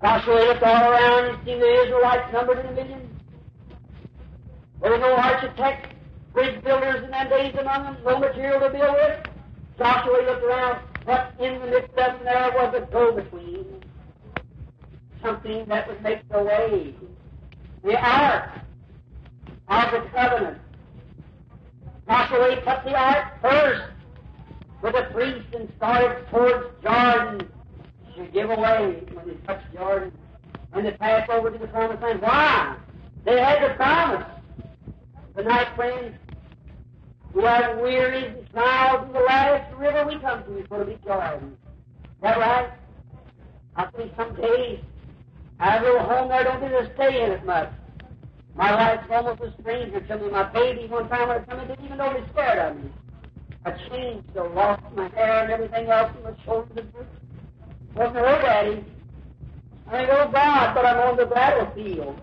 Joshua looked all around and seen the Israelites numbered in a million. There were no architects, bridge builders in them days among them, no material to build with. Joshua looked around, but in the midst of them there was a go-between. Something that would make the way. The ark of the covenant. Joshua put the ark first with the priest and started towards Jordan. Should give away when he touched Jordan. and they pass over to the promised land. Why? They had the promise. Tonight, friends, we are weary miles in the last river we come to is going to be Jordan. Is that right? I think some days I have a little home there, don't get to stay in it much. My wife's almost a stranger to me. My baby, one time when I come in, didn't even know he scared of me. I changed, so lost my hair and everything else, and my shoulders and. Wasn't her daddy. I think, oh God, but I'm on the battlefield.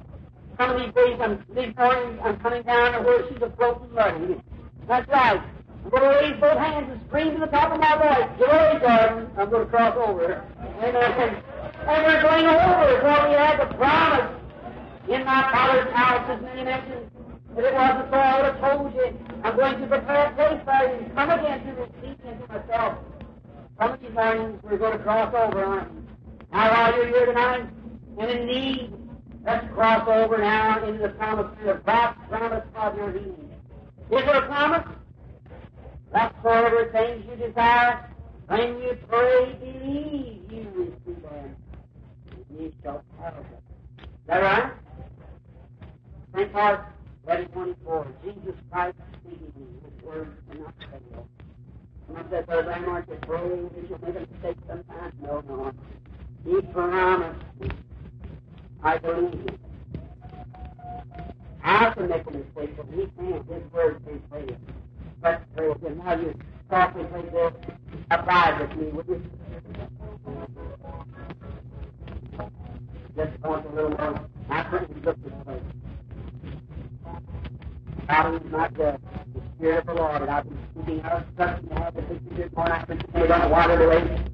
Some of these days, I'm, mornings, I'm coming down to where she's a floating muddy. That's right. I'm going to raise both hands and scream to the top of my voice, away, Jordan. I'm going to cross over. Amen. And we're going over for we had the promise in my father's house, as many mentioned. If it wasn't so, I would have told you. I'm going to prepare a place for you. Come again to receive me into myself. Some of these mornings we're going to cross over on. Now, while you're here tonight and in need, let's cross over now into the promise of God's promise of your healing. Is there a promise? Whatsoever things you desire, when you pray, believe you receive them. You shall have them. Is that right? St. Mark 11, 24. Jesus Christ speaking, his words cannot fail. Someone said, Brother Branham, aren't you afraid that you'll make a mistake sometimes? No, no. He promised. I believe him. I can make a mistake, but he can't. His word can't fail. Let's pray again. Now you softly play this. Abide with me, would you? Just want a little more. I couldn't look this way. God is not the, the Spirit of the Lord. And I've been speaking out of such to have the picture this morning. I've been on the water away.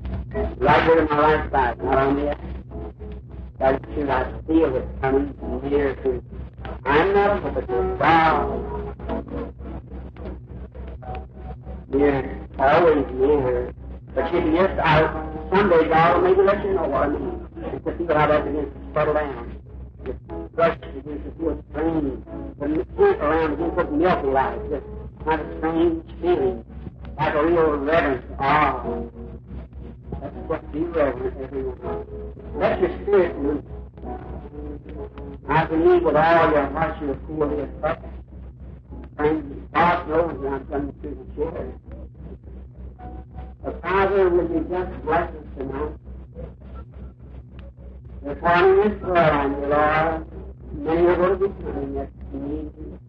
Right here in my side, not on the other. That's true. I feel it coming near to. I'm not a hypocrite. Wow. Near, always near. But can just, I, someday God will maybe let you know what I mean. Just to feel how that to settle down. The flesh begins to feel strange. The heat around begins to milky like. Just kind of strange feeling. Like a real reverence. Ah. That's what be reverent, everyone. Let your spirit move. I believe with all your heart you'll feel His touch. And God knows that I'm coming through the chair. The Father, will be just bless us tonight? We're calling this prayer the Lord. Many are going to be coming that need you.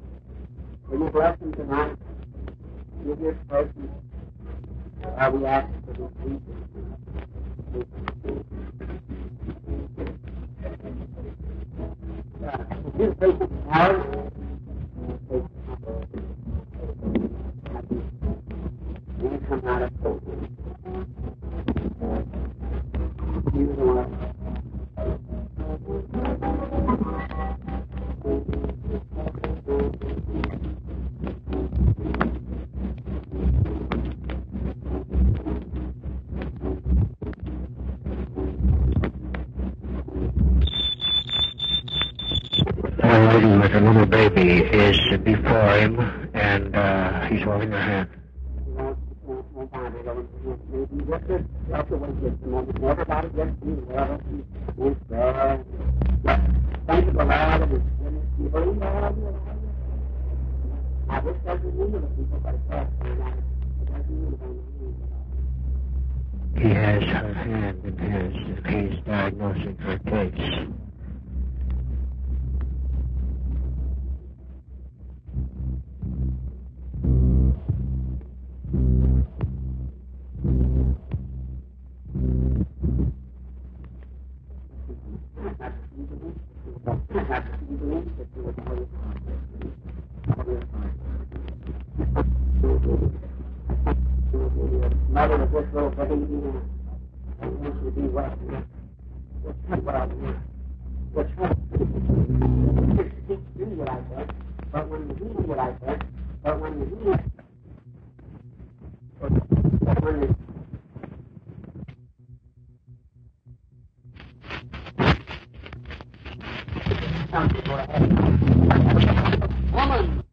Will you bless them tonight? Give your presence. While we ask for this people. You come out of hope. Little baby is before him, and uh, he's holding her hand. He has her hand in his, and he's diagnosing her case. What you like that, but when you hear but when you some people are woman.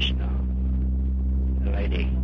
Krishna. Lady.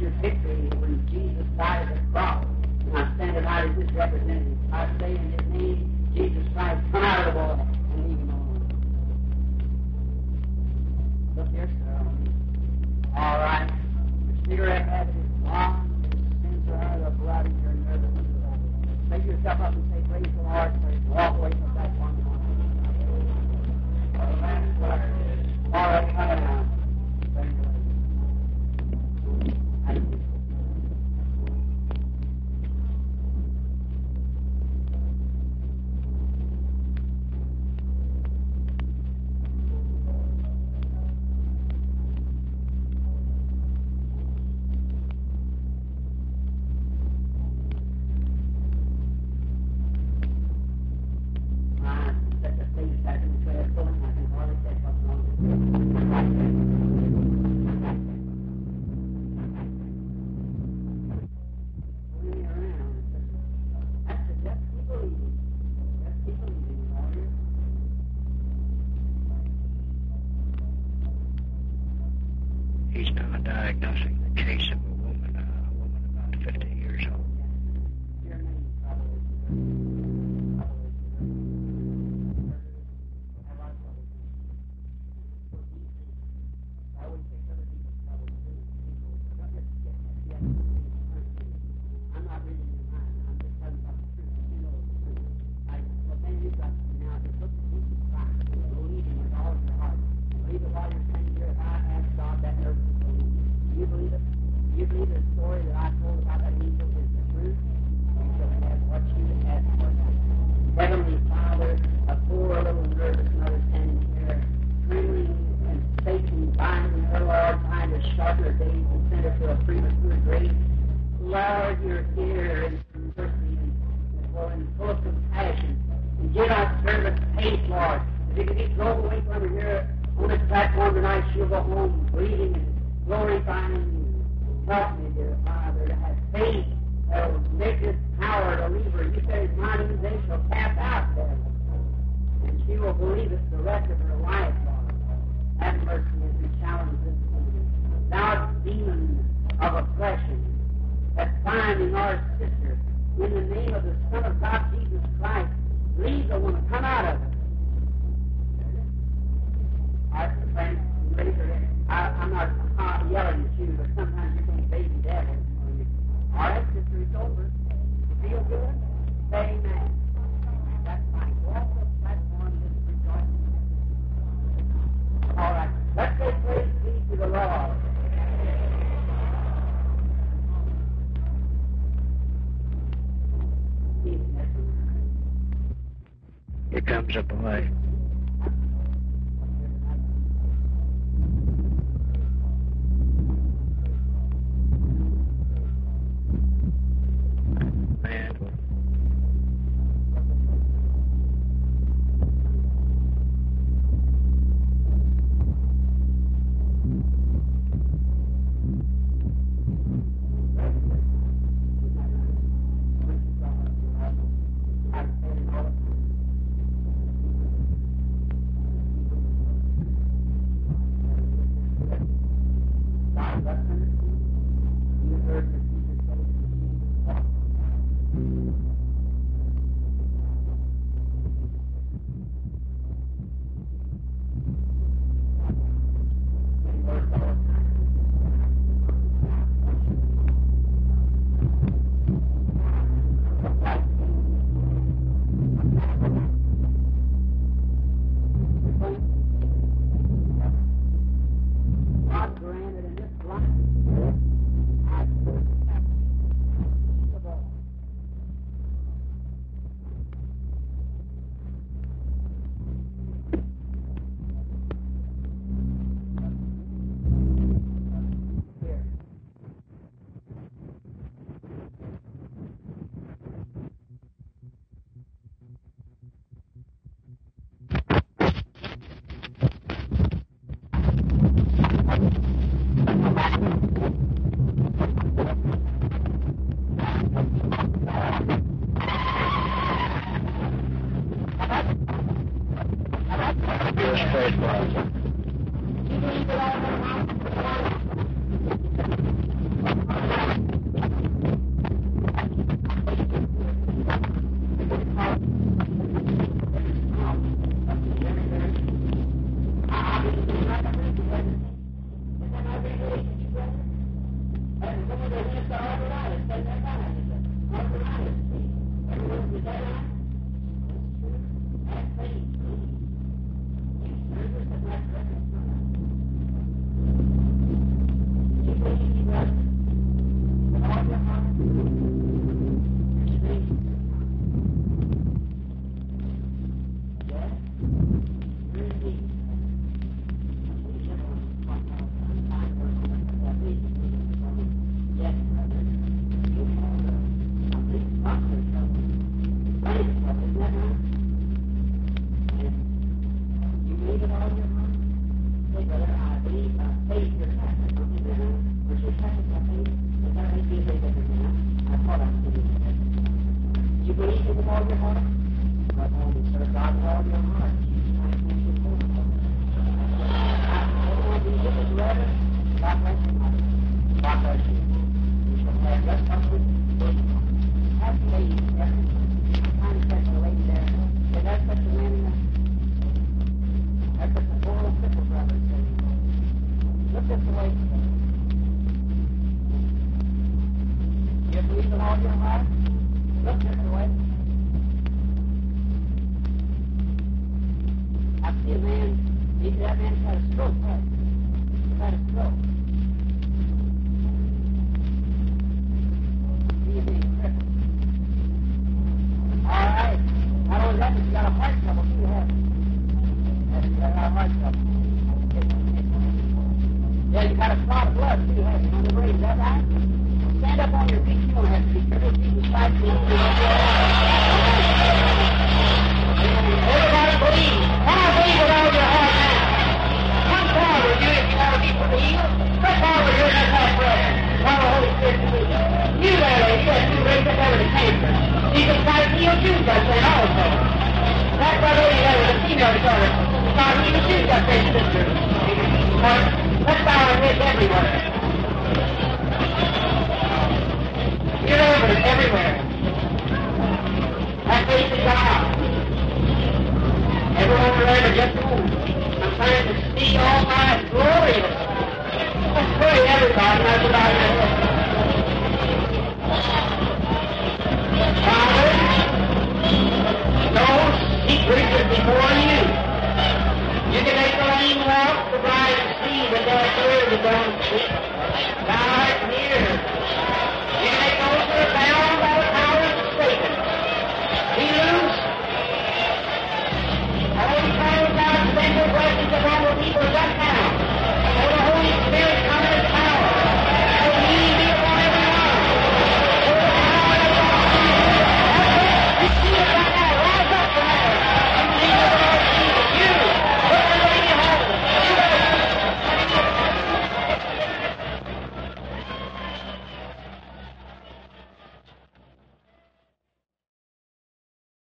your victory when Jesus died at the cross. And I stand and as his representative. I say in his name, Jesus Christ, come out of the water and leave him alone. Look here, sir. All right. Your cigarette has is long. Sins are out of the blood You're nervous system. Make yourself up and say, praise the Lord, praise the Lord. Walk away from Here comes